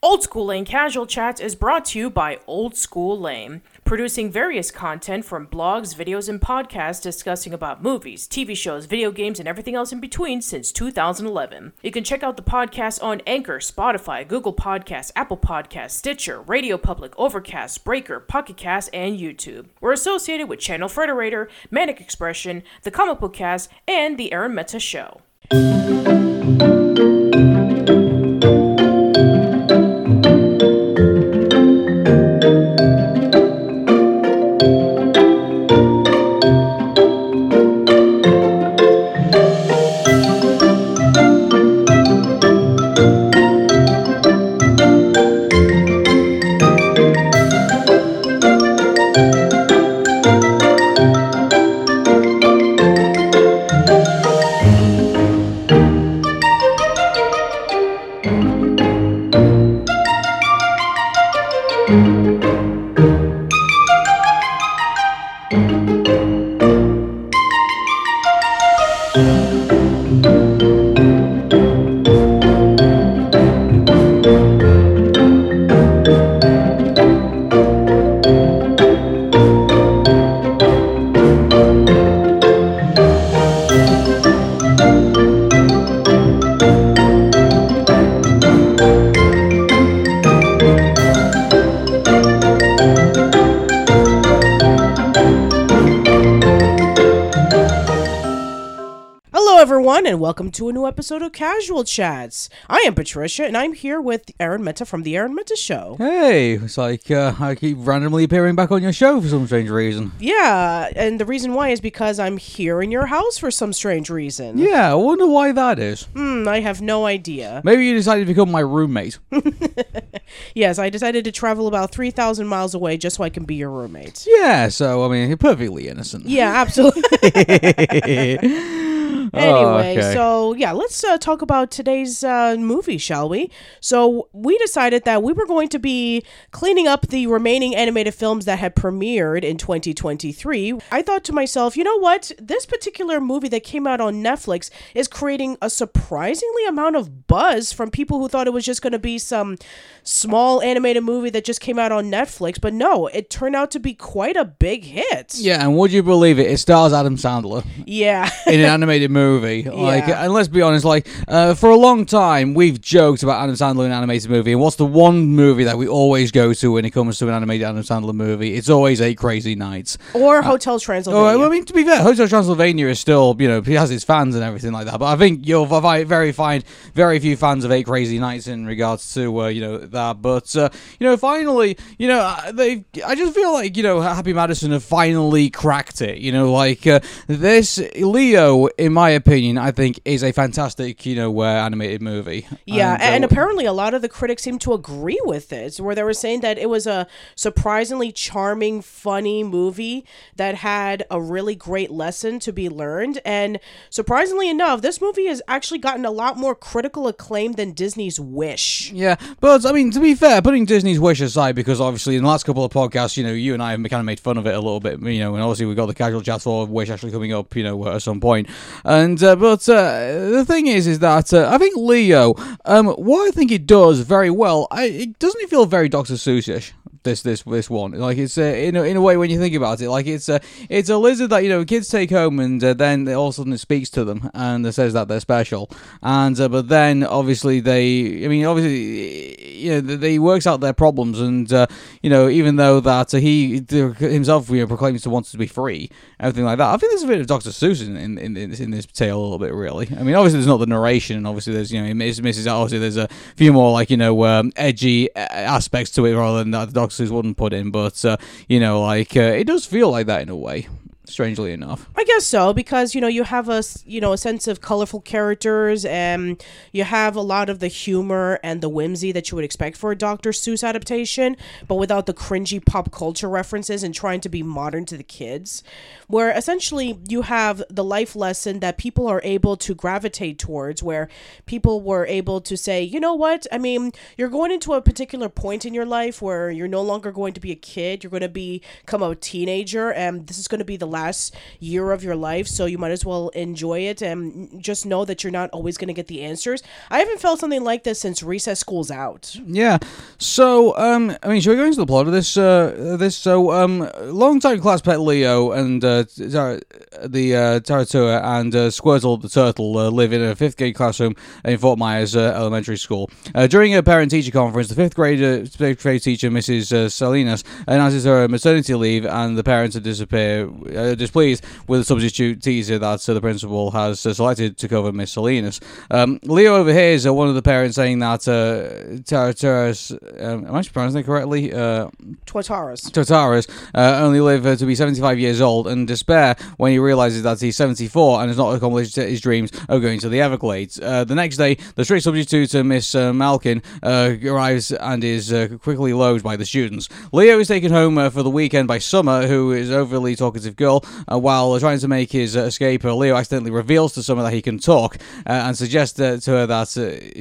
Old School Lane Casual Chats is brought to you by Old School Lane, producing various content from blogs, videos, and podcasts discussing about movies, TV shows, video games, and everything else in between since 2011. You can check out the podcast on Anchor, Spotify, Google Podcasts, Apple Podcasts, Stitcher, Radio Public, Overcast, Breaker, Pocket Cast, and YouTube. We're associated with Channel Frederator, Manic Expression, The Comic Book Cast, and The Arun Mehta Show. Welcome to a new episode of Casual Chats. I am Patricia, and I'm here with Arun Mehta from The Arun Mehta Show. Hey, it's like uh, I keep randomly appearing back on your show for some strange reason. Yeah, and the reason why is because I'm here in your house for some strange reason. Yeah, I wonder why that is. Hmm, I have no idea. Maybe you decided to become my roommate. Yes, I decided to travel about 3,000 miles away just so I can be your roommate. yeah, so I mean, you're perfectly innocent. Yeah, absolutely. Oh, Anyway, okay. so yeah, let's uh, talk about today's uh, movie, shall we? So we decided that we were going to be cleaning up the remaining animated films that had premiered in 2023. I thought to myself, you know what? This particular movie that came out on Netflix is creating a surprisingly amount of buzz from people who thought it was just going to be some small animated movie that just came out on Netflix, but no, it turned out to be quite a big hit. Yeah, and would you believe it? It stars Adam Sandler Yeah. in an animated movie. Like, Yeah. and let's be honest, like, uh, for a long time we've joked about Adam Sandler in an animated movie. And what's the one movie that we always go to when it comes to an animated Adam Sandler movie? It's always Eight Crazy Nights. or Hotel Oh, Transylvania. I mean, to be fair, Hotel Transylvania is still, you know, he has his fans and everything like that. But I think you'll very find very few fans of Eight Crazy Nights in regards to, uh, you know, that. But uh, you know, finally, you know, uh, they. I just feel like you know, Happy Madison have finally cracked it. You know, like uh, this Leo, in my opinion, I think is a fantastic, you know, uh, animated movie. Yeah, And, and, uh, apparently a lot of the critics seem to agree with it, where they were saying that it was a surprisingly charming, funny movie that had a really great lesson to be learned. And surprisingly enough, this movie has actually gotten a lot more critical acclaim than Disney's Wish. Yeah, but I mean, to be fair, putting Disney's Wish aside, because obviously in the last couple of podcasts, you know, you and I have kind of made fun of it a little bit, you know, and obviously we've got the casual chat for Wish actually coming up, you know, at some point. And uh, but uh, the thing is, is that uh, I think Leo, um, what I think it does very well, I, it doesn't feel very Doctor Seuss-ish. This this this one. Like it's uh, in a, in a way when you think about it like it's a it's a lizard that you know kids take home and uh, then all of a sudden it speaks to them and it says that they're special. And uh, but then obviously they I mean obviously you know they they works out their problems and uh, you know even though that uh, he himself you know proclaims to want to be free everything like that I think there's a bit of Doctor Seuss in in, in, this- in this tale a little bit really. I mean obviously there's not the narration and obviously there's you know it misses obviously there's a few more like you know um, edgy uh, aspects to it rather than the Doctor Seuss wouldn't put in but uh, you know like uh, it does feel like that in a way strangely enough I guess so because you know you have a you know a sense of colorful characters and you have a lot of the humor and the whimsy that you would expect for a Dr. Seuss adaptation, but without the cringy pop culture references and trying to be modern to the kids. Where essentially you have the life lesson that people are able to gravitate towards, where people were able to say, you know what, I mean, you're going into a particular point in your life where you're no longer going to be a kid, you're going to become a teenager, and this is going to be the last year of your life, so you might as well enjoy it and just know that you're not always going to get the answers. I haven't felt something like this since recess school's out. Yeah. So, um, I mean, should we go into the plot of this? Uh, this so, um, longtime class pet Leo and uh, the uh, Taratua and uh, Squirtle the turtle uh, live in a fifth grade classroom in Fort Myers uh, Elementary School. Uh, during a parent-teacher conference, the fifth grade fifth grade teacher, Mrs. Salinas, announces her maternity leave, and the parents are disappear, uh, displeased with the substitute teaser that uh, the principal has uh, selected to cover Miss Salinas. Um, Leo overhears uh, one of the parents saying that uh, Tarataras, um, am I pronouncing it correctly? Uh, uh, only live uh, to be 75 years old and despair when he realizes that he's 74 and has not accomplished his dreams of going to the Everglades. Uh, the next day, the strict substitute, uh, Miss uh, Malkin, uh, arrives and is uh, quickly loathed by the students. Leo is taken home uh, for the weekend by Summer, who is overly talkative girl. Uh, while trying to make his uh, escape, uh, Leo accidentally reveals to Summer that he can talk uh, and suggests to her that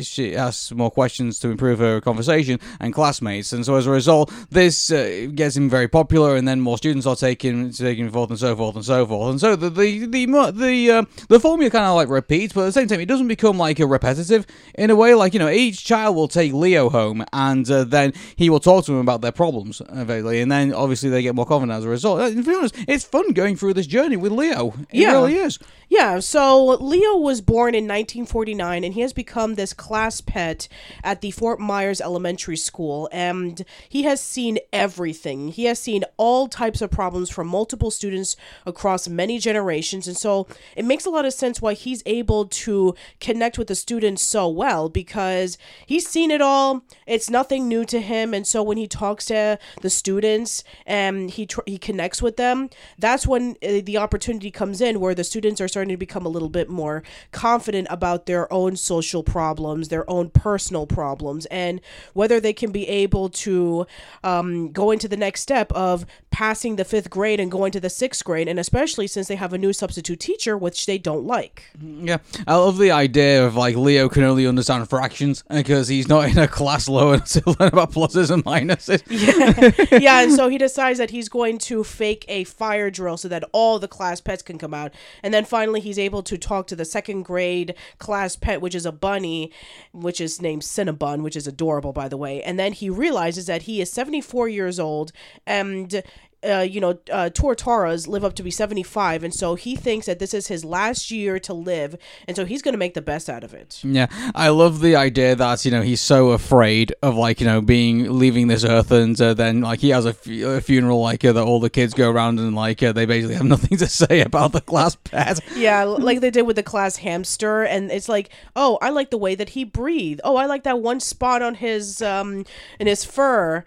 she asks more questions to improve her conversation and classmates. And so as a result, this gets him very popular, and then more students are taken taken forth and so forth and so forth. And so the the the the, the formula kind of like repeats, but at the same time, it doesn't become like a repetitive in a way. Like you know, each child will take Leo home, and uh, then he will talk to him about their problems, basically, and then obviously they get more confident as a result. Uh, To be honest, it's fun going through this journey with Leo. It Yeah. really is. Yeah, so Leo was born in 1949 and he has become this class pet at the Fort Myers Elementary School and he has seen everything. He has seen all types of problems from multiple students across many generations and so it makes a lot of sense why he's able to connect with the students so well because he's seen it all. It's nothing new to him and so when he talks to the students and he tr- he connects with them, that's when uh, the opportunity comes in where the students are starting to become a little bit more confident about their own social problems, their own personal problems, and whether they can be able to um, go into the next step of passing the fifth grade and going to the sixth grade, and especially since they have a new substitute teacher, which they don't like. Yeah, I love the idea of like Leo can only understand fractions because he's not in a class low enough to learn about pluses and minuses. Yeah, yeah, and so he decides that he's going to fake a fire drill so that all the class pets can come out. And then finally, he's able to talk to the second grade class pet, which is a bunny, which is named Cinnabon, which is adorable, by the way. And then he realizes that he is 74 years old and. Uh, you know, uh, Tortaras live up to be 75, and so he thinks that this is his last year to live, and so he's going to make the best out of it. Yeah, I love the idea that you know he's so afraid of like you know being leaving this earth, and uh, then like he has a funeral like uh, that all the kids go around and like uh, they basically have nothing to say about the class pet. Yeah, like they did with the class hamster, and it's like, oh, I like the way that he breathed. Oh, I like that one spot on his um in his fur.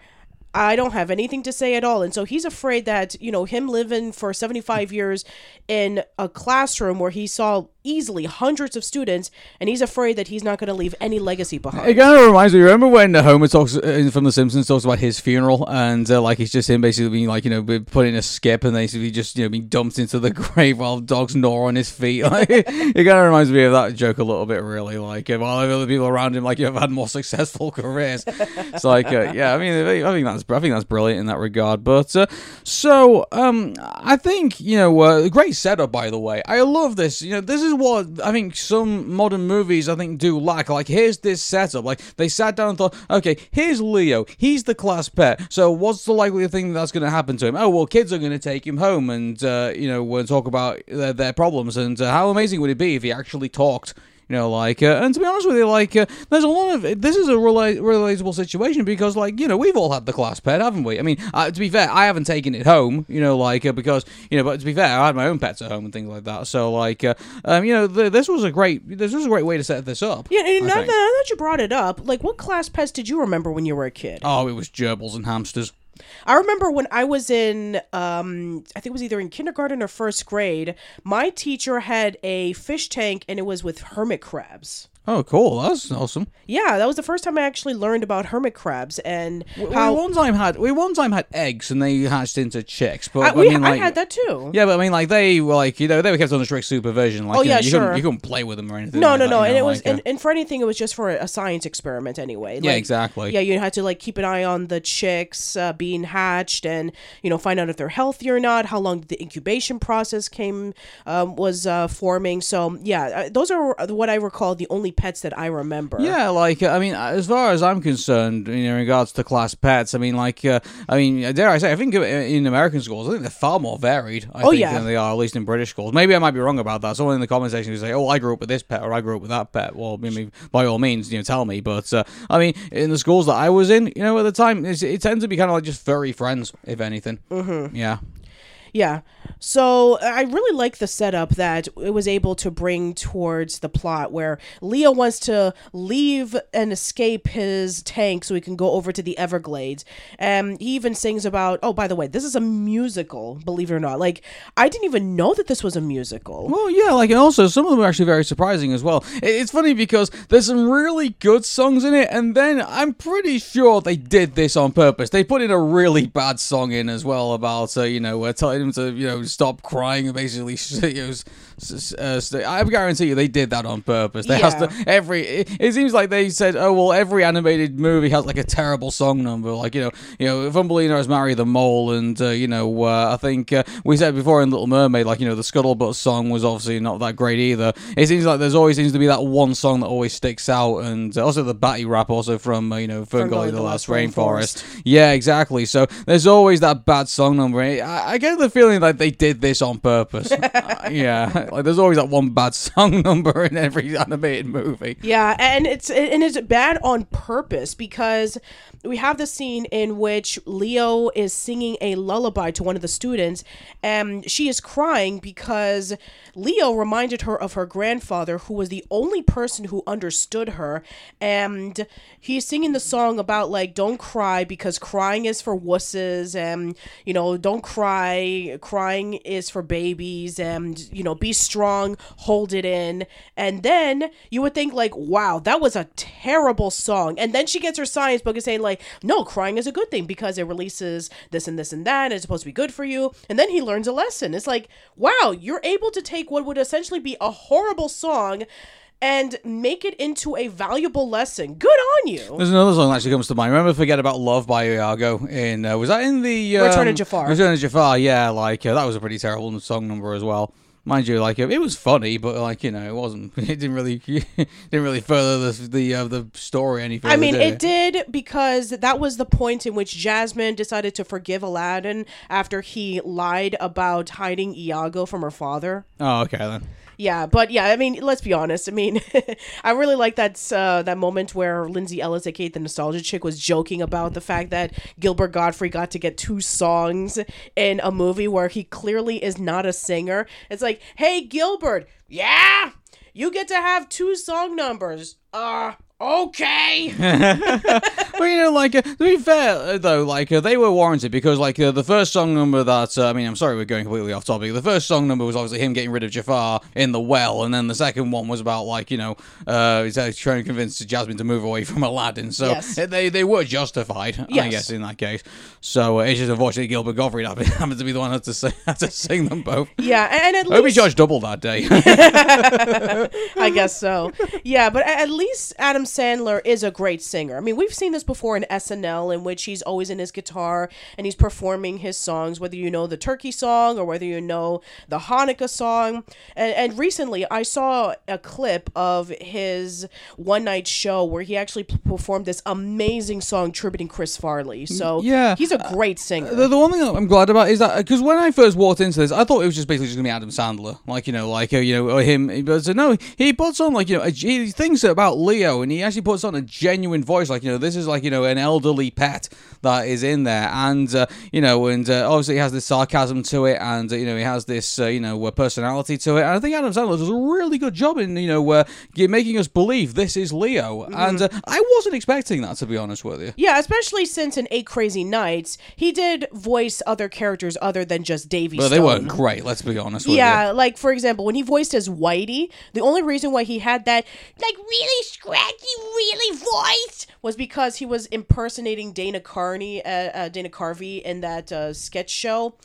I don't have anything to say at all. And so he's afraid that, you know, him living for 75 years in a classroom where he saw easily hundreds of students, and he's afraid that he's not going to leave any legacy behind. It kind of reminds me. Remember when Homer talks uh, from The Simpsons talks about his funeral, and uh, like it's just him basically being like you know put in a skip and basically just you know being dumped into the grave while dogs gnaw on his feet. Like, it kind of reminds me of that joke a little bit, really. Like uh, while other people around him like you have had more successful careers. It's like uh, yeah, I mean I think that's I think that's brilliant in that regard. But uh, so um, I think you know uh, great setup by the way. I love this. You know this is what I think some modern movies I think do lack. Like here's this setup. Like they sat down and thought, okay, here's Leo. He's the class pet. So what's the likely thing that's going to happen to him? Oh well, kids are going to take him home and uh, you know we'll talk about their, their problems and uh, how amazing would it be if he actually talked. You know, like, uh, and to be honest with you, like, uh, there's a lot of this is a rela- relatable situation because, like, you know, we've all had the class pet, haven't we? I mean, uh, to be fair, I haven't taken it home, you know, like, uh, because, you know, but to be fair, I had my own pets at home and things like that. So, like, uh, um, you know, th- this was a great, this was a great way to set this up. Yeah, and I now that, now that you brought it up, like, what class pets did you remember when you were a kid? Oh, it was gerbils and hamsters. I remember when I was in, um, I think it was either in kindergarten or first grade. My teacher had a fish tank, and it was with hermit crabs. Oh, cool. That's awesome. Yeah, that was the first time I actually learned about hermit crabs and We how one time had we one time had eggs and they hatched into chicks, but I, I, we, mean, I had that too. yeah, but I mean, like they were like you know they were kept under strict supervision. Like, Oh, you know, yeah, you sure. Couldn't, you couldn't play with them or anything. No, like no, that, no, and know, it was, like, and, and for anything, it was just for a science experiment anyway. yeah, exactly. Yeah, you had to like keep an eye on the chicks uh, being hatched, and you know find out if they're healthy or not, how long the incubation process came um, was uh, forming. So yeah, uh, those are what I recall the only pets that I remember. Yeah, like uh, I mean, as far as I'm concerned, in regards to class pets, I mean, like, uh, I mean, dare I say, I think uh, in American schools, I think they're far more varied. I Oh, think, yeah. than they are at least in British schools. Maybe I might be wrong about that. Someone in the comment section who say, "Oh, I grew up with this pet," or "I grew up with that pet." Well, I mean, by all means, you know, tell me. But uh, I mean, in the schools that I was in, you know, at the time, it's, it tends to be kind of like just furry friends, if anything. Mm-hmm. Yeah. Yeah. So I really like the setup that it was able to bring towards the plot where Leo wants to leave and escape his tank so he can go over to the Everglades. And he even sings about, oh, by the way, this is a musical, believe it or not. Like, I didn't even know that this was a musical. Well, yeah, like, and also some of them are actually very surprising as well. It's funny because there's some really good songs in it, and then I'm pretty sure they did this on purpose. They put in a really bad song in as well about, uh, you know, uh, him to, you know, stop crying and basically, you know, uh, I guarantee you they did that on purpose. They has Yeah. to every. It, it seems like they said, oh well, every animated movie has like a terrible song number. Like you know, you know, Thumbelina has married the mole, and uh, you know, uh, I think uh, we said before in Little Mermaid, like you know, the Scuttlebutt song was obviously not that great either. It seems like there's always seems to be that one song that always sticks out, and uh, also the Batty rap, also from uh, you know, Ferngully the Last Rainforest. Yeah, exactly. So there's always that bad song number. I, I get the feeling that they did this on purpose. Uh, like there's always that one bad song number in every animated movie. Yeah, and it's and it's bad on purpose because we have the scene in which Leo is singing a lullaby to one of the students, and she is crying because Leo reminded her of her grandfather, who was the only person who understood her, and he's singing the song about like don't cry because crying is for wusses, and you know don't cry, crying is for babies, and you know be strong, hold it in, and then you would think like wow that was a terrible song, and then she gets her science book and saying like no crying is a good thing because it releases this and this and that, and it's supposed to be good for you, and then he learns a lesson. It's like wow you're able to take what would essentially be a horrible song. And make it into a valuable lesson. Good on you. There's another song that actually comes to mind. Remember "Forget About Love" by Iago? In uh, was that in the um, Return of Jafar. Return of Jafar, yeah. Like uh, that was a pretty terrible song number as well. Mind you, like it was funny, but like you know, it wasn't. It didn't really didn't really further the the uh, the story any further. I mean, did it did because that was the point in which Jasmine decided to forgive Aladdin after he lied about hiding Iago from her father. Oh, okay then. Yeah, but yeah, I mean, let's be honest. I mean, I really like that uh, that moment where Lindsay Ellis, aka the nostalgia chick, was joking about the fact that Gilbert Gottfried got to get two songs in a movie where he clearly is not a singer. It's like, hey, Gilbert, yeah, you get to have two song numbers. Uh, okay. Well, you know, like uh, to be fair uh, though, like uh, they were warranted because like uh, the first song number that uh, I mean, I'm sorry we're going completely off topic. The first song number was obviously him getting rid of Jafar in the well, and then the second one was about like you know, uh, he's trying to convince Jasmine to move away from Aladdin. So Yes. uh, they they were justified, I guess, in that case. So uh, it's just unfortunately Gilbert Gottfried happened to be the one who had to sing, had to sing them both. Yeah, and, at I hope he least charged double that day. I guess so. Yeah, but at least Adam Sandler is a great singer. I mean, we've seen this before in SNL, in which he's always in his guitar and he's performing his songs, whether you know the Turkey song or whether you know the Hanukkah song. And, and recently, I saw a clip of his one night show where he actually performed this amazing song tributing Chris Farley. So Yeah. he's a great singer. The, the one thing I'm glad about is that because when I first walked into this, I thought it was just basically just gonna be Adam Sandler, like you know, like uh, you know, or him. But so no, he puts on like you know, he thinks about Leo, and he he actually puts on a genuine voice. Like you know, this is like you know an elderly pet that is in there, and uh, you know, and uh, obviously he has this sarcasm to it, and uh, you know, he has this uh, you know uh, personality to it. And I think Adam Sandler does a really good job in you know uh, making us believe this is Leo, and uh, I wasn't expecting that to be honest with you. Yeah, especially since in Eight Crazy Nights, he did voice other characters other than just Davy But Stone. they weren't great. Let's be honest with you. Yeah, like for example, when he voiced as Whitey, the only reason why he had that like really scratchy, really voice was because he was impersonating Dana Carney, uh, uh, Dana Carvey in that uh, sketch show.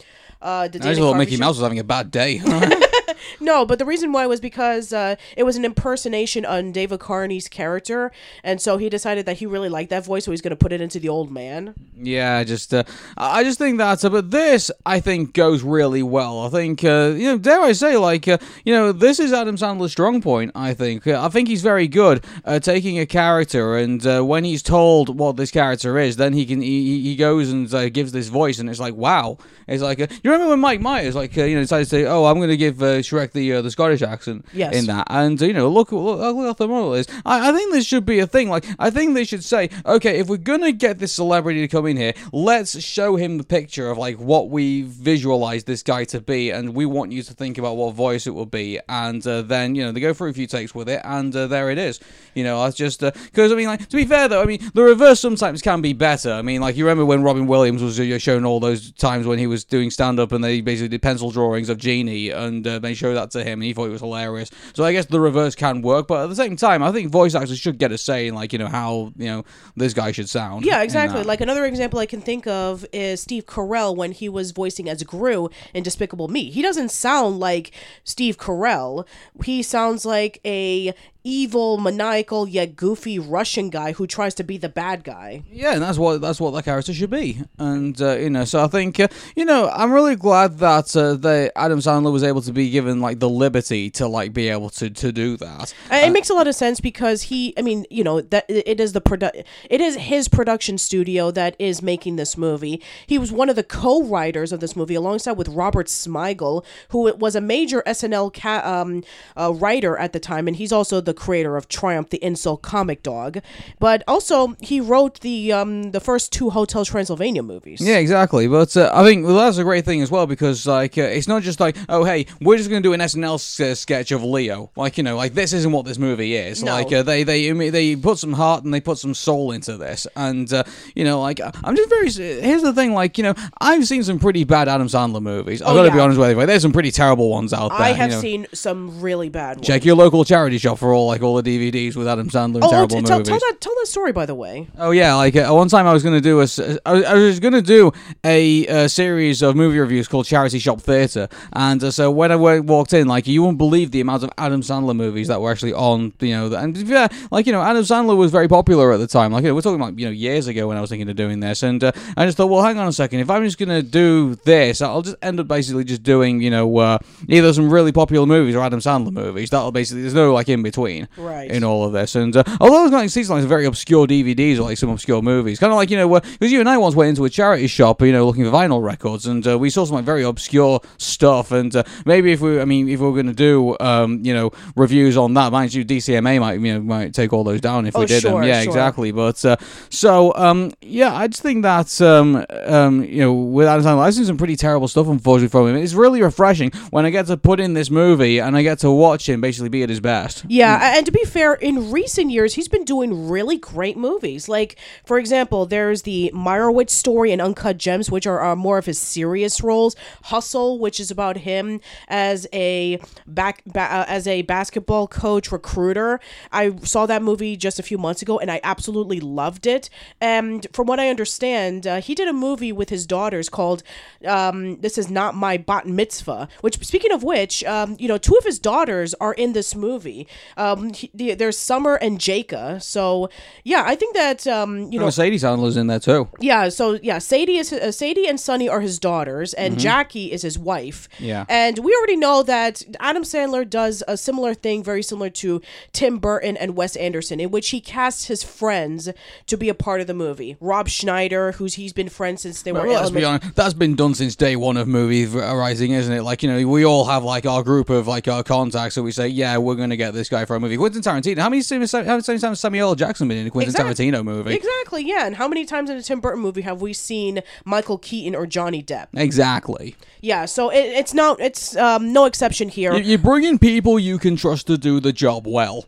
Uh, the I just Dana thought Carvey Mickey show. Mouse was having a bad day. No, but the reason why was because uh, it was an impersonation on David Carney's character, and so he decided that he really liked that voice, so he's going to put it into the old man. Yeah, just uh, I just think that's uh, but this I think goes really well. I think uh, you know, dare I say, like uh, you know, this is Adam Sandler's strong point. I think uh, I think he's very good at taking a character, and uh, when he's told what this character is, then he can he, he goes and gives this voice, and it's like wow. It's like you remember when Mike Myers like you know decided to say, oh, I'm going to give Shrek the uh, the Scottish accent Yes. in that, and uh, you know look look, look how the model is. I, I think this should be a thing. Like I think they should say, okay, if we're gonna get this celebrity to come in here, let's show him the picture of like what we visualize this guy to be, and we want you to think about what voice it will be, and uh, then you know they go through a few takes with it, and uh, there it is. You know, that's just because I mean, like to be fair though, I mean the reverse sometimes can be better. I mean, like you remember when Robin Williams was uh, shown all those times when he was doing stand up and they basically did pencil drawings of Genie, and uh, they showed that to him, and he thought it was hilarious. So I guess the reverse can work, but at the same time, I think voice actors should get a say in like you know how you know this guy should sound. Yeah, exactly. Like another example I can think of is Steve Carell when he was voicing as Gru in Despicable Me. He doesn't sound like Steve Carell. He sounds like a evil, maniacal yet goofy Russian guy who tries to be the bad guy. Yeah, and that's what that's what that character should be, and uh, you know, so I think uh, you know I'm really glad that uh, the Adam Sandler was able to be given like the liberty to like be able to to do that. And it makes a lot of sense because he, I mean, you know, that it is the produ- it is his production studio that is making this movie. He was one of the co-writers of this movie alongside with Robert Smigel, who was a major SNL ca- um, uh, writer at the time, and he's also the creator of Triumph, the insult comic dog. But also, he wrote the um, the first two Hotel Transylvania movies. Yeah, exactly. But uh, I think well, that's a great thing as well because like uh, it's not just like oh hey we're just gonna do an SNL uh, sketch of Leo like you know like this isn't what this movie is No. like uh, they they they put some heart and they put some soul into this and uh, you know like I'm just very here's the thing like you know I've seen some pretty bad Adam Sandler movies I've Oh, got to be honest with you there's some pretty terrible ones out there I have you know. seen some really bad ones. Check your local charity shop for all like all the DVDs with Adam Sandler and Oh, terrible t- tell, movies. tell that tell that story by the way. Oh yeah, like uh, one time I was gonna do a, s- I was, I was gonna do a, uh series of movie reviews called Charity Shop Theatre, and uh, so when I walked in, like you won't believe the amount of Adam Sandler movies that were actually on, you know, the- and yeah, like you know, Adam Sandler was very popular at the time. Like you know, we're talking about you know years ago when I was thinking of doing this, and uh, I just thought, well, hang on a second, if I'm just gonna do this, I'll just end up basically just doing, you know, uh, either some really popular movies or Adam Sandler movies. That'll basically there's no like in between Right. in all of this. And uh, although it's like seems like some very obscure DVDs or like some obscure movies, kind of like you know, because you and I once went into a charity shop, you know, looking for vinyl records, and uh, we saw some like very obscure stuff. And uh, maybe if we, I mean, if we are going to do, um, you know, reviews on that, mind you, DCMA might you know might take all those down if we Oh, did sure, them. Yeah, sure. exactly. But uh, so um, yeah, I just think that um, um, you know, with Adam I've seen some pretty terrible stuff unfortunately from him. It's really refreshing when I get to put in this movie and I get to watch him basically be at his best. Yeah, and to be fair, in recent years, he's been doing really great movies. Like, for example, there's the Meyerowitz story and Uncut Gems, which are, are more of his serious roles. Hustle, which is about him as a back ba- uh, as a basketball coach recruiter. I saw that movie just a few months ago, and I absolutely loved it. And from what I understand, uh, he did a movie with his daughters called um, "This Is Not My Bat Mitzvah." Which, speaking of which, um, you know, two of his daughters are in this movie. Um, he, the- there's Summer and Jaka. So yeah, I think that um, you know, Mercedes Sandler's in there too. yeah. So yeah, Sadie is uh, Sadie and Sunny are his daughters, and Jackie is his wife. Yeah. and we already know that Adam Sandler does a similar thing, very similar to Tim Burton and Wes Anderson, in which he casts his friends to be a part of the movie. Rob Schneider, who's he's been friends since they were Well, let's be honest, that's been done since day one of movie rising, isn't it? Like you know, we all have like our group of like our contacts, so we say, yeah, we're going to get this guy for for a movie. Quentin Tarantino. How many times how many times has Samuel L. Jackson been in a Quentin Exact- Tarantino movie? Exactly, yeah. And how many times in a Tim Burton movie have we seen Michael Keaton or Johnny Depp? Exactly. Yeah, so it, it's not it's um, no exception here. You, you bring in people you can trust to do the job well.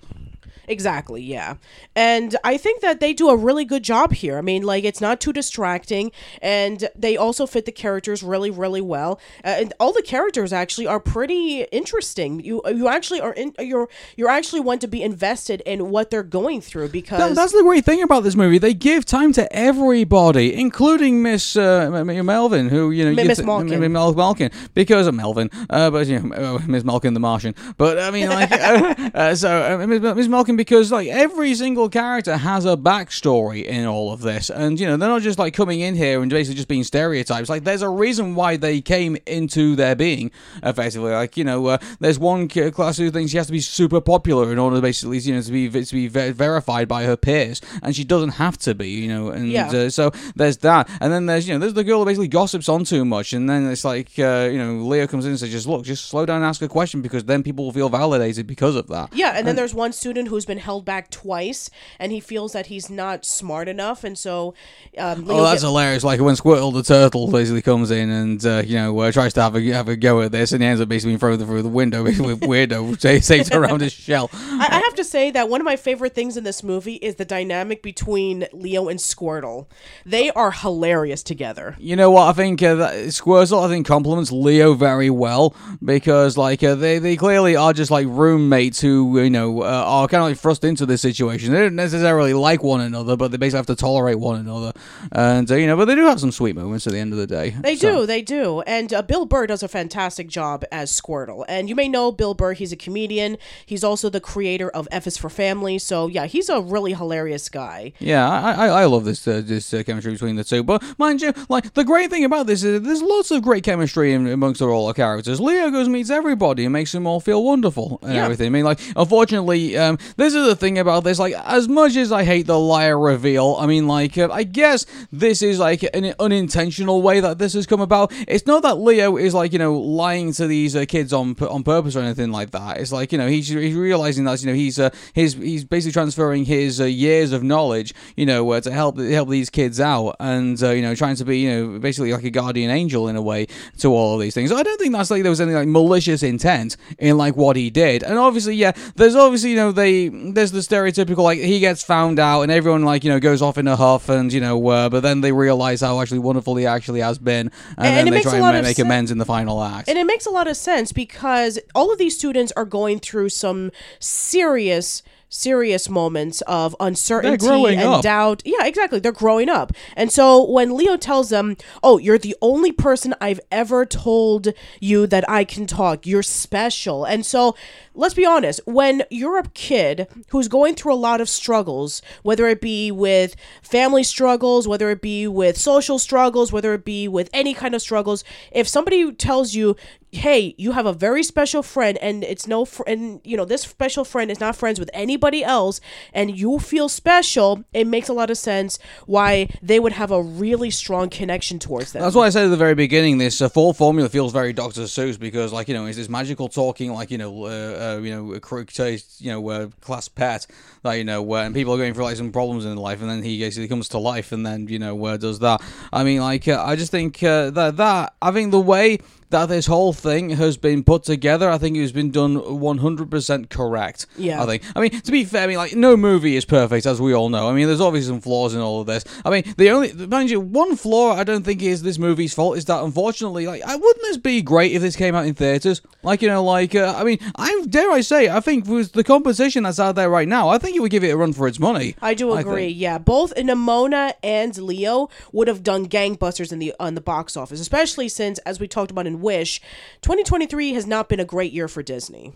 Exactly, yeah. And I think that they do a really good job here. I mean, like it's not too distracting and they also fit the characters really really well. Uh, and all the characters actually are pretty interesting. You you actually are in you're you're actually want to be invested in what they're going through because That- that's the great thing about this movie. They give time to everybody, including Miss uh, Melvin, who you know, Miss Malkin. M- Malkin, because of Melvin, uh, but you know, Miss Malkin the Martian. But I mean, like, uh, uh, so uh, Miss Miss Malkin, because like every single character has a backstory in all of this, and you know, they're not just like coming in here and basically just being stereotypes. Like, there's a reason why they came into their being, effectively. Like, you know, uh, there's one class who thinks she has to be super popular in order to basically, you know, to be to be ver- verified by her peers, and she doesn't have to be, you know. And Yeah. uh, so there's that, and then there's you know, there's the girl who basically gossips on too much, and then it's like, uh, you know, Leo comes in and says, just look, just slow down and ask a question because then people will feel validated because of that. Yeah, and then there's one student who's been held back twice, and he feels that he's not smart enough, and so um, Leo Oh, that's get- hilarious! Like when Squirtle the turtle basically comes in and uh, you know uh, tries to have a have a go at this, and he ends up basically being thrown through the window with weirdo saved around his shell. I, I have to say that one of my favorite things in this movie is the dynamic between Leo and Squirtle. They are hilarious together. You know what? I think uh, that Squirtle I think compliments Leo very well because like uh, they they clearly are just like roommates who you know uh, are kind of like thrust into this situation. They don't necessarily like one another, but they basically have to tolerate one another, and uh, you know, but they do have some sweet moments at the end of the day. They So- do, they do. And uh, Bill Burr does a fantastic job as Squirtle. And you may know Bill Burr, he's a comedian. He's also the creator of F is for Family. So, yeah, he's a really hilarious guy. Yeah, I I, I love this uh, this uh, chemistry between the two. But mind you, like the great thing about this is there's lots of great chemistry in, amongst all our characters. Leo goes and meets everybody and makes them all feel wonderful and Yeah. everything. I mean, like unfortunately, um, this is the thing about this. Like as much as I hate the liar reveal, I mean, like uh, I guess this is like an unintentional way that this has come about. It's not that Leo is like you know lying to these uh, kids on on purpose or anything like that. It's like you know he's, he's realizing that you know he's uh, he's he's basically transferring his uh, years of knowledge you know uh, to help help these kids out and uh, you know trying to be you know basically like a guardian angel in a way to all of these things. I don't think that's like there was any like malicious intent in like what he did. And obviously, yeah, there's obviously you know they there's the stereotypical like he gets found out and everyone like you know goes off in a huff and you know uh, but then they realize how actually wonderful he actually has been and, And then it they try and make sen- amends in the final act. And it makes a lot of sense because all of these students are going through some serious serious moments of uncertainty and up. doubt. Yeah, exactly. They're growing up. And so when Leo tells them, "Oh, you're the only person I've ever told you that I can talk. You're special." And so let's be honest, when you're a kid who's going through a lot of struggles, whether it be with family struggles, whether it be with social struggles, whether it be with any kind of struggles, if somebody tells you, "Hey, you have a very special friend and it's no fr- and you know, this special friend is not friends with anybody else and you feel special," it makes a lot of sense why they would have a really strong connection towards them. That's why I said at the very beginning. This uh, fall formula feels very Doctor Seuss because, like, you know, it's this magical talking, like, you know, uh, uh, you know, a cr- taste, you know, uh, class pet that you know, uh, and people are going through like some problems in life, and then he basically comes to life, and then you know, uh, does that. I mean, like, uh, I just think that that I think the way that this whole thing has been put together, I think it has been done 100% correct. Yeah. I think. I mean, to be fair, I mean, like, no movie is perfect, as we all know. I mean, there's obviously some flaws in all of this. I mean, the only, mind you, one flaw I don't think is this movie's fault is that, unfortunately, like, I wouldn't this be great if this came out in theaters? Like, you know, like, uh, I mean, I dare I say, I think with the competition that's out there right now, I think it would give it a run for its money. I do agree. think. yeah, both Nimona and Leo would have done gangbusters in the on the box office, especially since, as we talked about in Wish, 2023 has not been a great year for Disney.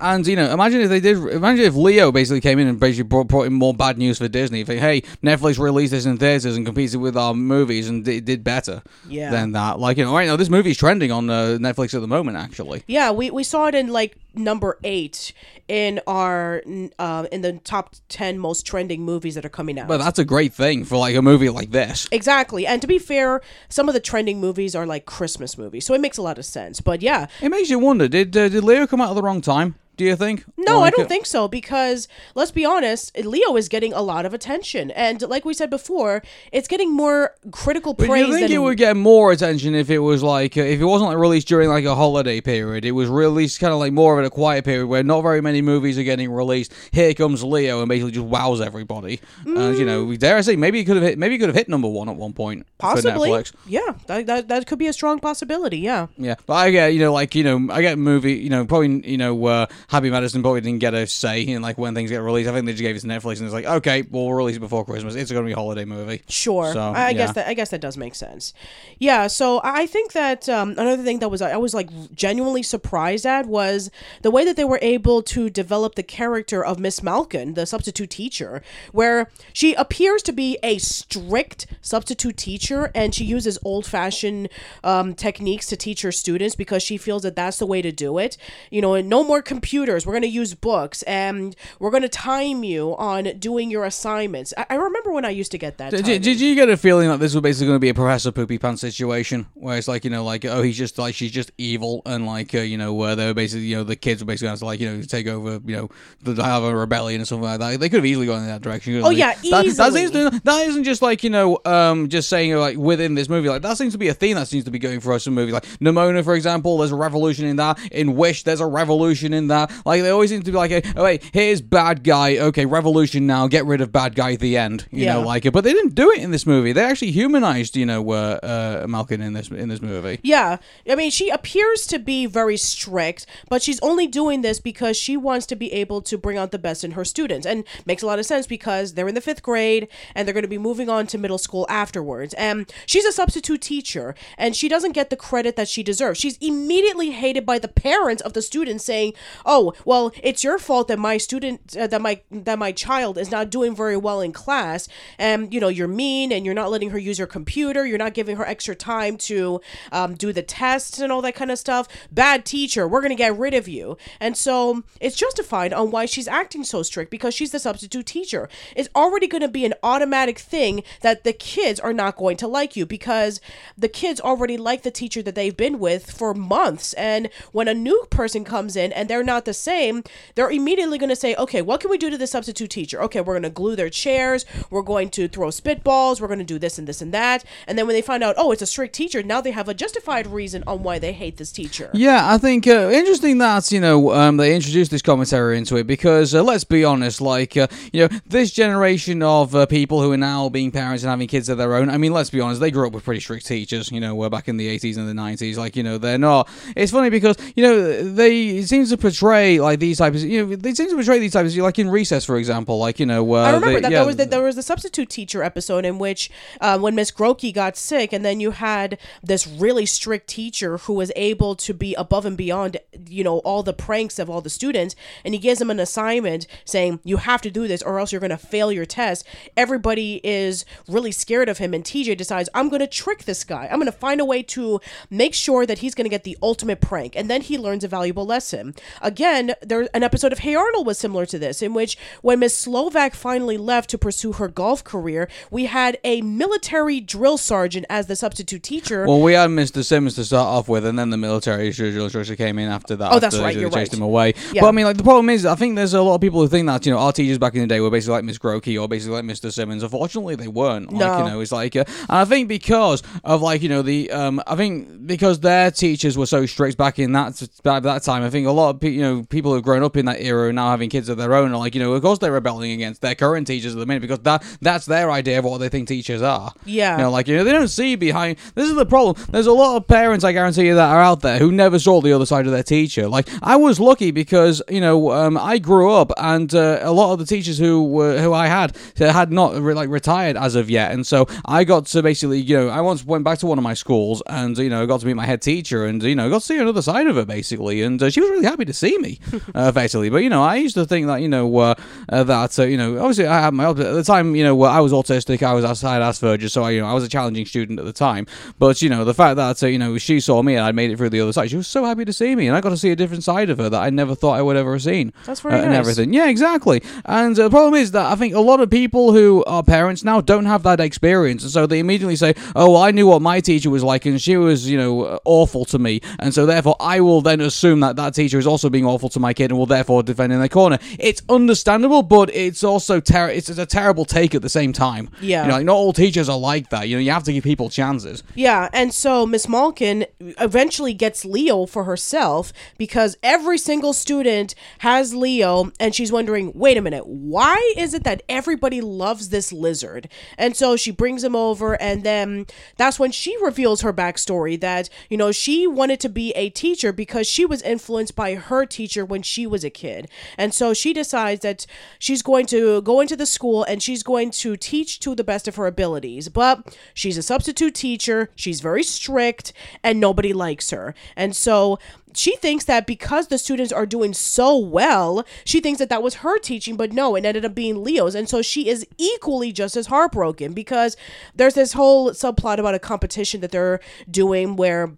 And you know, imagine if they did. Imagine if Leo basically came in and basically brought, brought in more bad news for Disney. They, hey, Netflix released this in theaters and competed with our movies and did, did better Yeah. than that. Like you know, right now this movie's trending on uh, Netflix at the moment. Actually, Yeah, we, we saw it in like number eight in our uh, in the top ten most trending movies that are coming out. but that's a great thing for like a movie like this. exactly, and to be fair, some of the trending movies are like Christmas movies, so it makes a lot of sense. But yeah, It makes you wonder: did uh, did Leo come out at the wrong time? Do you think? No, I don't think so because let's be honest, Leo is getting a lot of attention, and like we said before, it's getting more critical But praise. you think than, it would get more attention if it was like uh, if it wasn't like released during like a holiday period? It was released kind of like more of a quiet period where not very many movies are getting released. Here comes Leo and basically just wows everybody. And you know, dare I say, maybe it could have hit, maybe it could have hit number one at one point possibly, yeah, that, that that could be a strong possibility. Yeah, Yeah, but I get you know like you know I get movie you know probably you know uh, Happy Madison probably didn't get a say in like when things get released. I think they just gave it to Netflix and it's like okay, well, we'll release it before Christmas. It's going to be a holiday movie. Sure. So, I yeah. guess that I guess that does make sense. Yeah. So I think that um, another thing that was I was like genuinely surprised at was the way that they were able to develop the character of Miss Malkin, the substitute teacher, where she appears to be a strict substitute teacher and she uses old fashioned um, techniques to teach her students because she feels that that's the way to do it. You know, and no more computers. We're going to use books and we're going to time you on doing your assignments. I, I remember when I used to get that. Did, timing. did you get a feeling that this was basically going to be a Professor Poopy Pants situation, where it's like you know, like oh, he's just like she's just evil, and like uh, you know, where they were basically you know the kids were basically going to like you know take over, you know, the, have a rebellion or something like that. They could have easily gone in that direction. Oh, they? yeah, that, easily. that isn't just like you know, um, just saying like within this movie, like that seems to be a theme that seems to be going for us in movies, like Nimona, for example. There's a revolution in that. In Wish, there's a revolution in that. Like they always seem to be like, oh wait, here's bad guy. Okay, revolution now. Get rid of bad guy at the end. You know, like it. But they didn't do it in this movie. They actually humanized, you know, uh, uh, Malkin in this in this movie. Yeah, I mean, she appears to be very strict, but she's only doing this because she wants to be able to bring out the best in her students, and makes a lot of sense because they're in the fifth grade and they're going to be moving on to middle school afterwards. And she's a substitute teacher, and she doesn't get the credit that she deserves. She's immediately hated by the parents of the students, saying, "Oh, well, it's your fault that my student, uh, that my that my child is not doing very well in class, and you know you're mean and you're not letting her use her computer. You're not giving her extra time to um, do the tests and all that kind of stuff. Bad teacher. We're gonna get rid of you." And so it's justified on why she's acting so strict because she's the substitute teacher. It's already to be an automatic thing that the kids are not going to like you because the kids already like the teacher that they've been with for months. And when a new person comes in and they're not the same, they're immediately going to say, okay, what can we do to the substitute teacher? Okay, we're going to glue their chairs. We're going to throw spitballs. We're going to do this and this and that. And then when they find out, oh, it's a strict teacher, now they have a justified reason on why they hate this teacher. Yeah, I think uh, interesting that you know um, they introduced this commentary into it because uh, let's be honest, like uh, you know this generation of uh, people who are now being parents and having kids of their own. I mean, let's be honest, they grew up with pretty strict teachers. You know, uh, back in the eighties and the nineties, like you know they're not. It's funny because you know they seems to portray like these types. Of, You know, they seem to portray these types Of, like in Recess, for example. Like you know, uh, I remember they- that yeah, there was the, there was the substitute teacher episode in which uh, when Miss Grotke got sick, and then you had this really strict teacher who was able to be above and beyond, you know, all the pranks of all the students, and he gives them an assignment saying you have to do this or else you're going to fail your test. Everybody is really scared of him, and TJ decides I'm going to trick this guy. I'm going to find a way to make sure that he's going to get the ultimate prank, and then he learns a valuable lesson. Again, there an episode of Hey Arnold was similar to this, in which when Miss Slovak finally left to pursue her golf career, we had a military drill sergeant as the substitute teacher. Well, we had Mr. Simmons to start off with, and then the military drill instructor came in after that. Oh, that's right, you're chased right. him away. Yeah. But I mean, like the problem is, I think there's a lot of people who think that you know our teachers back in the day were basically like Miss Grotke or basically like Mr. Simmons. Unfortunately, they weren't. Like, No. you know, it's like, uh, and I think because of like you know the um, I think because their teachers were so strict back in that that time. I think a lot of people you know people who've grown up in that era and now having kids of their own are like you know of course they're rebelling against their current teachers at the minute because that that's their idea of what they think teachers are. Yeah. You know, like you know, they don't see behind. This is the problem. There's a lot of parents, I guarantee you, that are out there who never saw the other side of their teacher. Like I was lucky because you know um, I grew up, and uh, a lot of the teachers who were who I had uh, had not like retired as of yet, and so I got to basically, you know, I once went back to one of my schools, and you know, got to meet my head teacher, and you know, got to see another side of her basically, and uh, she was really happy to see me, uh, basically. But you know, I used to think that you know uh, uh, that uh, you know, obviously I had my at the time, you know, I was autistic, I was outside Asperger's, so I you know I was a challenging student at the time. But you know, the fact that uh, you know she saw me and I made it through the other side, she was so happy to see me, and I got to see a different side of her that I never thought I would ever have seen. That's very uh, and everything. Yeah, exactly. And uh, the problem is that I think a lot of people who are parents now don't have that experience, and so they immediately say, "Oh, well, I knew what my teacher was like, and she was, you know, uh, awful to me," and so therefore I will then assume that that teacher is also being awful to my kid and will therefore defend in their corner. It's understandable, but it's also ter- it's, it's a terrible take at the same time. Yeah. you know, like not all teachers are like that. You know, you have to give people chances. Yeah, and so Miss Malkin eventually gets Leo for herself because every single student has Leo, and she's wondering, wait a minute, why is it that everybody loves this lizard? And so she brings him over, and then that's when she reveals her backstory that, you know, she wanted to be a teacher because she was influenced by her teacher when she was a kid. And so she decides that she's going to go into the school and she's going to teach to the best of her abilities. But she's a substitute teacher, she's very strict, and nobody likes her. And so she thinks that because the students are doing so well, she thinks that that was her teaching, but no, it ended up being Leo's. And so she is equally just as heartbroken because there's this whole subplot about a competition that they're doing where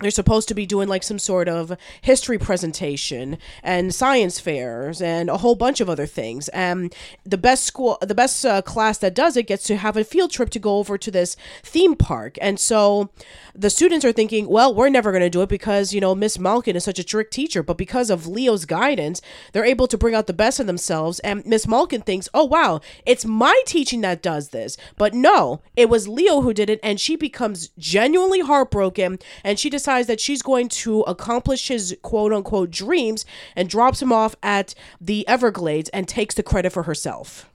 they're supposed to be doing like some sort of history presentation and science fairs and a whole bunch of other things. And the best school, the best uh, class that does it gets to have a field trip to go over to this theme park. And so the students are thinking, well, we're never going to do it because, you know, Miss Malkin is such a strict teacher. But because of Leo's guidance, they're able to bring out the best in themselves. And Miss Malkin thinks, oh, wow, it's my teaching that does this. But no, it was Leo who did it. And she becomes genuinely heartbroken. And she decides that she's going to accomplish his quote unquote dreams and drops him off at the Everglades and takes the credit for herself.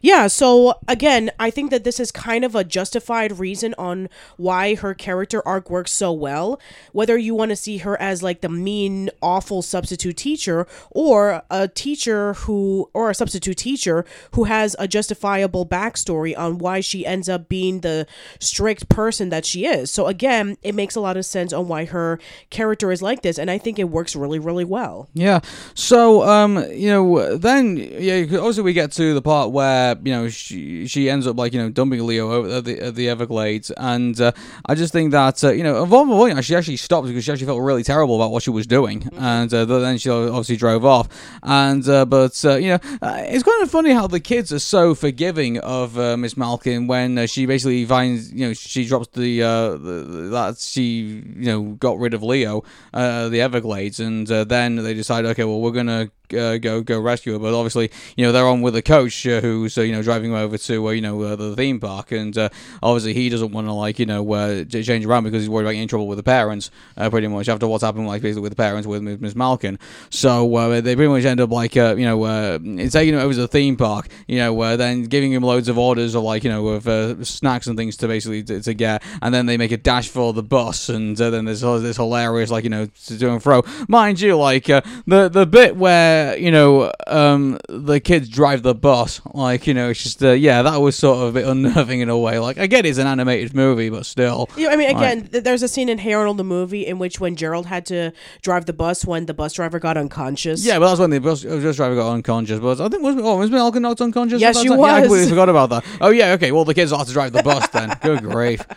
Yeah, so again, I think that this is kind of a justified reason on why her character arc works so well. Whether you want to see her as like the mean, awful substitute teacher or a teacher who, or a substitute teacher who has a justifiable backstory on why she ends up being the strict person that she is. So again, it makes a lot of sense on why her character is like this, and I think it works really, really well. Yeah. So, um, you know, then yeah, also we get to the part where you know she she ends up like you know dumping Leo over at the, at the Everglades, and uh, I just think that uh, you know of all the point she actually stopped because she actually felt really terrible about what she was doing, and uh, then she obviously drove off, and uh, but uh, you know uh, it's kind of funny how the kids are so forgiving of uh, Miss Malkin when uh, she basically finds you know she drops the, uh, the that she you know got rid of Leo uh, the Everglades, and uh, then they decide okay well we're gonna uh, go go rescue her. But obviously, you know, they're on with a coach uh, who's uh, you know driving them over to uh, you know uh, the theme park, and uh, obviously he doesn't want to like you know change around because he's worried about getting in trouble with the parents. Pretty much after what's happened like basically with the parents with Miss Malkin. So they pretty much end up like you know taking him over to the theme park. You know, then giving him loads of orders of like you know of snacks and things to basically to, to get, and then they make a dash for the bus, and then there's this hilarious like you know to do and fro. Mind you, like the the bit where you know um, the kids drive the bus, like you know, it's just uh, yeah, that was sort of a bit unnerving in a way. Like I get it's an animated movie, but still, Yeah, I mean, again, th- there's a scene in Hey Arnold the movie in which when Gerald had to drive the bus when the bus driver got unconscious. Yeah, but that's when the bus, bus driver got unconscious. But I think was oh, was Malkin knocked unconscious? Yes, she time? Yeah, I completely forgot about that. Oh yeah, okay. Well, the kids have to drive the bus then. Good grief.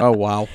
Oh wow.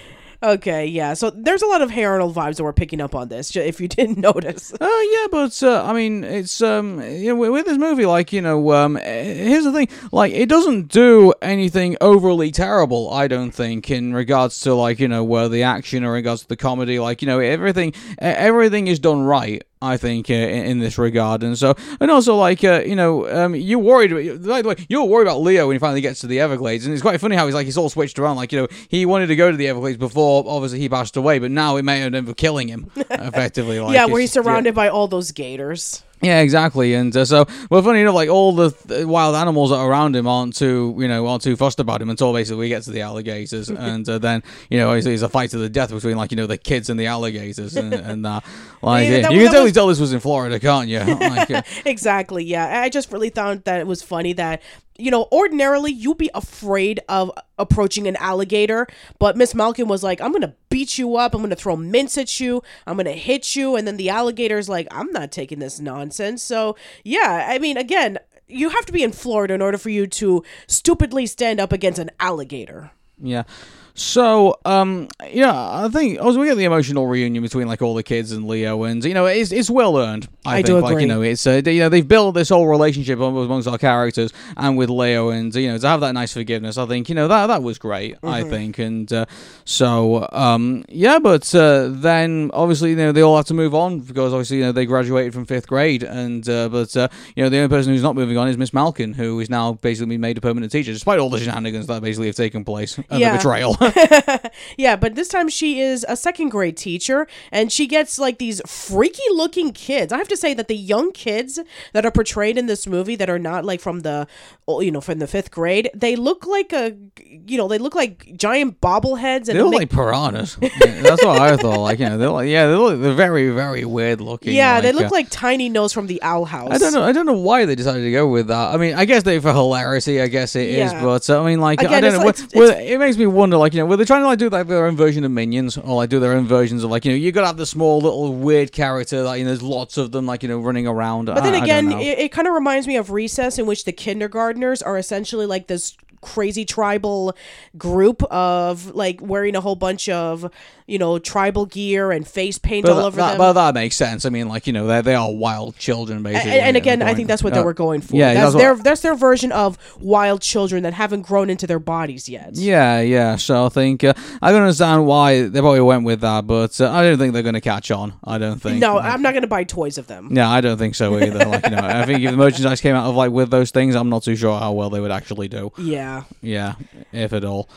Okay, yeah. So there's a lot of Hey Arnold vibes that we're picking up on this, if you didn't notice. Oh yeah, but uh, I mean, it's um, you know, with, this movie, like you know, um, eh, here's the thing, like it doesn't do anything overly terrible. I don't think in regards to like you know, where the action or in regards to the comedy, like you know, everything, everything is done right. I think uh, in, this regard, and so and also like uh, you know, um, you worried. By the way, you were worried about Leo when he finally gets to the Everglades, and it's quite funny how he's like he's all switched around. Like you know, he wanted to go to the Everglades before, obviously he passed away, but now it may end up killing him effectively. Like, yeah, where he's surrounded by all those gators. Yeah, exactly. And uh, so, well, funny enough, like all the th- wild animals that are around him aren't too, you know, aren't too fussed about him until basically we get to the alligators, and uh, then you know, it's, it's a fight to the death between like you know the kids and the alligators, and, and uh, like Yeah, that you can totally was- tell this was in Florida, can't you? like, uh, exactly. Yeah, I just really found that it was funny that you know ordinarily you'd be afraid of approaching an alligator, but Miss Malkin was like, "I'm gonna beat you up. I'm gonna throw mints at you. I'm gonna hit you," and then the alligator's like, "I'm not taking this nonsense." So yeah, I mean, again. You have to be in Florida in order for you to stupidly stand up against an alligator. Yeah. So, um, yeah, I think as we get the emotional reunion between like all the kids and Leo, and you know, it's it's well earned. I, I think, do like you know, it's uh, you know they've built this whole relationship amongst our characters and with Leo, and you know to have that nice forgiveness. I think you know that that was great. I Mm-hmm. think, and uh, so um, yeah, but uh, then obviously you know they all have to move on because obviously you know they graduated from fifth grade, and uh, but uh, you know the only person who's not moving on is Miss Malkin, who is now basically made a permanent teacher, despite all the shenanigans that basically have taken place and Yeah. the betrayal. Yeah, but this time she is a second grade teacher and she gets like these freaky looking kids. I have to say that the young kids that are portrayed in this movie that are not like from the oh, you know, from the 5th grade, they look like a you know, they look like giant bobbleheads and They look they- like piranhas. Yeah, That's what I thought. Like you know, they're like yeah, they look they're very very weird looking. Yeah, they look uh, like tiny nose from the owl house. I don't know. I don't know why they decided to go with that. I mean, I guess they for hilarity. I guess it is, Yeah. but uh, I mean, like I don't know. like- it's- were- it makes me wonder, like you know, were they trying to like do like their own version of Minions, or like do their own versions of like you know, you got to have the small little weird character that you know, there's lots of them, like you know, running around. But then again, it, it kind of reminds me of Recess, in which the kindergartners are essentially like this crazy tribal group of like wearing a whole bunch of you know tribal gear and face paint but, all that, over that, them. but that makes sense. I mean, like you know, they they are wild children, basically. and again, I think that's what they uh, were going for. yeah, that's, that's what- their that's their version of wild children that haven't grown into their bodies yet. Yeah, yeah. So I think uh, I can understand why they probably went with that, but uh, I don't think they're going to catch on. I don't think. No, Like- I'm not going to buy toys of them. Yeah, I don't think so either. Like, you know, I think if the merchandise came out of like with those things, I'm not too sure how well they would actually do. Yeah. Yeah, if at all.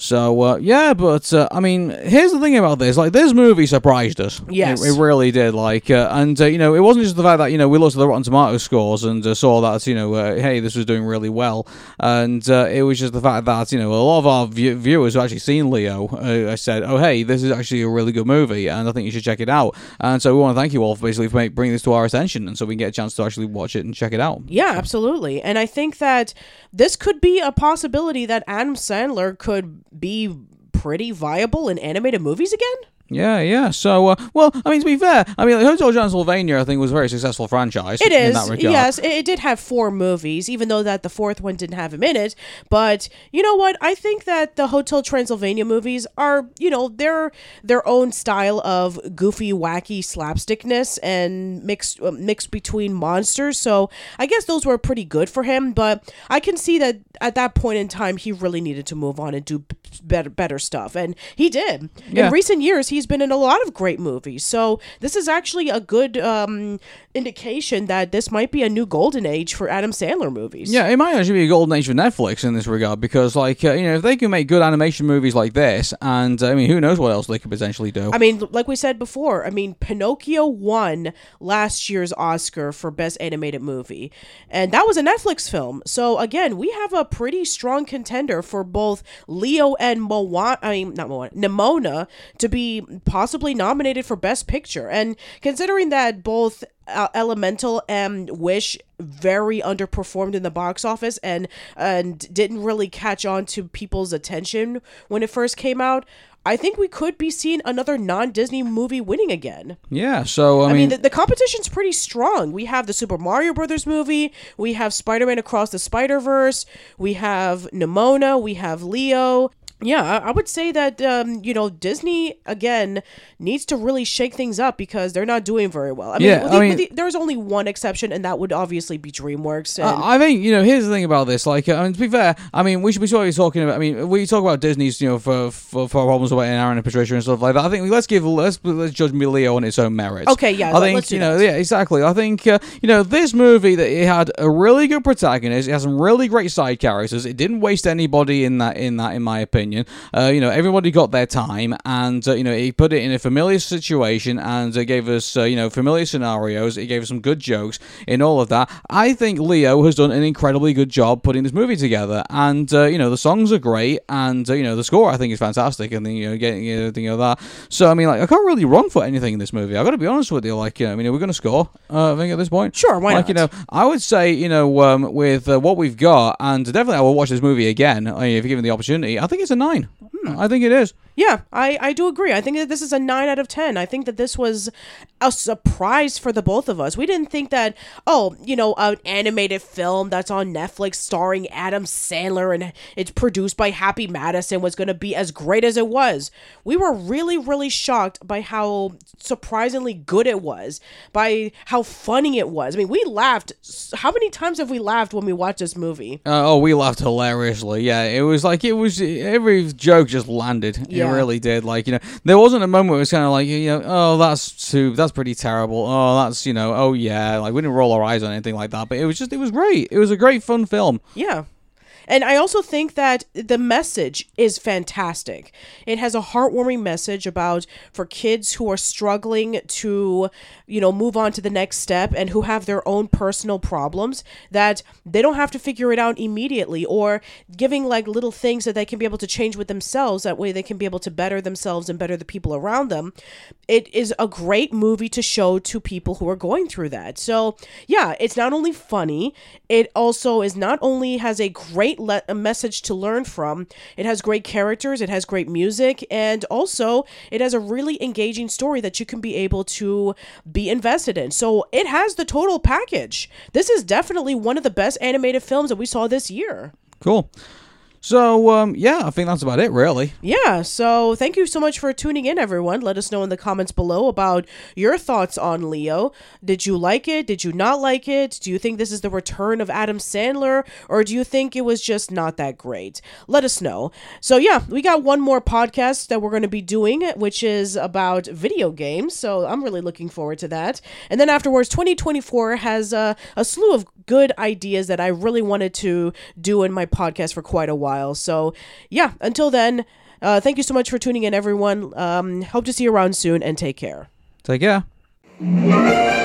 So uh, yeah, but uh, I mean, here's the thing about this: like, this movie surprised us. Yes. it, it really did. Like, uh, and uh, you know, it wasn't just the fact that you know we looked at the Rotten Tomato scores and uh, saw that you know, uh, hey, this was doing really well, and uh, it was just the fact that you know a lot of our view- viewers who actually seen Leo, uh, I said, oh hey, this is actually a really good movie, and I think you should check it out. And so we want to thank you all for basically for make, bringing this to our attention, and so we can get a chance to actually watch it and check it out. Yeah, absolutely. And I think that this could be a possibility that Adam Sandler could be pretty viable in animated movies again. Yeah, yeah. So, uh, well, I mean, to be fair, I mean, like, Hotel Transylvania, I think, was a very successful franchise. It is. in that yes. It, it did have four movies, even though that the fourth one didn't have him in it. But you know what? I think that the Hotel Transylvania movies are, you know, they're their own style of goofy, wacky slapstickness and mixed uh, mixed between monsters. So I guess those were pretty good for him. But I can see that at that point in time, he really needed to move on and do better better stuff, and he did. Yeah. In recent years, he's been in a lot of great movies. So this is actually a good um, indication that this might be a new golden age for Adam Sandler movies. Yeah, it might actually be a golden age for Netflix in this regard because, like, uh, you know, if they can make good animation movies like this, and I mean, who knows what else they could potentially do? I mean, like we said before, I mean, Pinocchio won last year's Oscar for Best Animated Movie, and that was a Netflix film. So again, we have a pretty strong contender for both Leo and Moana. I mean, not Moana, Nimona to be possibly nominated for Best Picture. And considering that both uh, Elemental and Wish very underperformed in the box office and and didn't really catch on to people's attention when it first came out. I think we could be seeing another non-Disney movie winning again. yeah, so I, I mean, mean, the, the competition's pretty strong. We have the Super Mario Brothers movie, we have Spider-Man Across the Spider-Verse, we have Nimona, we have Leo. Yeah, I, I would say that um, you know Disney again needs to really shake things up because they're not doing very well. I mean, Yeah, I mean- the- there's only one exception, and that would obviously be DreamWorks. And, Uh, I think you know. Here's the thing about this. Like, I mean, to be fair, I mean, we should be sort of talking about. I mean, we talk about Disney's, you know, for for, for problems about Arun and Patricia and stuff like that. I think let's give let's let's judge Leo on its own merits. Okay, yeah, I think you know, that. yeah, exactly. I think uh, you know this movie that it had a really good protagonist. It has some really great side characters. It didn't waste anybody in that in that in my opinion. Uh, you know, everybody got their time, and uh, you know, he put it in a familiar situation and uh, gave us uh, you know familiar scenarios. It gave us some good jokes in all of that. I think Leo has done an incredibly good job putting this movie together, and uh, you know the songs are great, and uh, you know the score I think is fantastic, and then you know getting everything of that. So I mean, like I can't really run for anything in this movie. I got to be honest with you. Like, uh, I mean, are we going to score? Uh, I think at this point, Sure, why like, you know, I would say you know um, with uh, what we've got, and definitely I will watch this movie again uh, if given the opportunity. I think it's a nine. Hmm. I think it is. Yeah, I, I do agree. I think that this is a 9 out of 10. I think that this was a surprise for the both of us. We didn't think that, oh, you know, an animated film that's on Netflix starring Adam Sandler and it's produced by Happy Madison was going to be as great as it was. We were really, really shocked by how surprisingly good it was, by how funny it was. I mean, we laughed. How many times have we laughed when we watched this movie? Uh, oh, we laughed hilariously. Yeah, it was like it was every joke just landed. Yeah. It really did. Like you know, there wasn't a moment where it was kind of like you know, oh, that's too, that's pretty terrible. Oh, that's you know, oh yeah, like we didn't roll our eyes on anything like that. But it was just, it was great. It was a great fun film. Yeah. And I also think that the message is fantastic. It has a heartwarming message about for kids who are struggling to, you know, move on to the next step and who have their own personal problems that they don't have to figure it out immediately or giving like little things that they can be able to change with themselves that way they can be able to better themselves and better the people around them. It is a great movie to show to people who are going through that. So, yeah, it's not only funny, it also is not only has a great a message to learn from, it has great characters, it has great music, and also it has a really engaging story that you can be able to be invested in. So, it has the total package. This is definitely one of the best animated films that we saw this year. Cool. So um, yeah, I think that's about it, really. Yeah, so thank you so much for tuning in, everyone. Let us know in the comments below about your thoughts on Leo. Did you like it? Did you not like it? Do you think this is the return of Adam Sandler? Or do you think it was just not that great? Let us know. So, yeah, we got one more podcast that we're going to be doing, which is about video games. So, I'm really looking forward to that. And then afterwards, 2024 has uh, a slew of good ideas that I really wanted to do in my podcast for quite a while. So, yeah, until then, uh, thank you so much for tuning in, everyone. Um, hope to see you around soon and take care. Take care.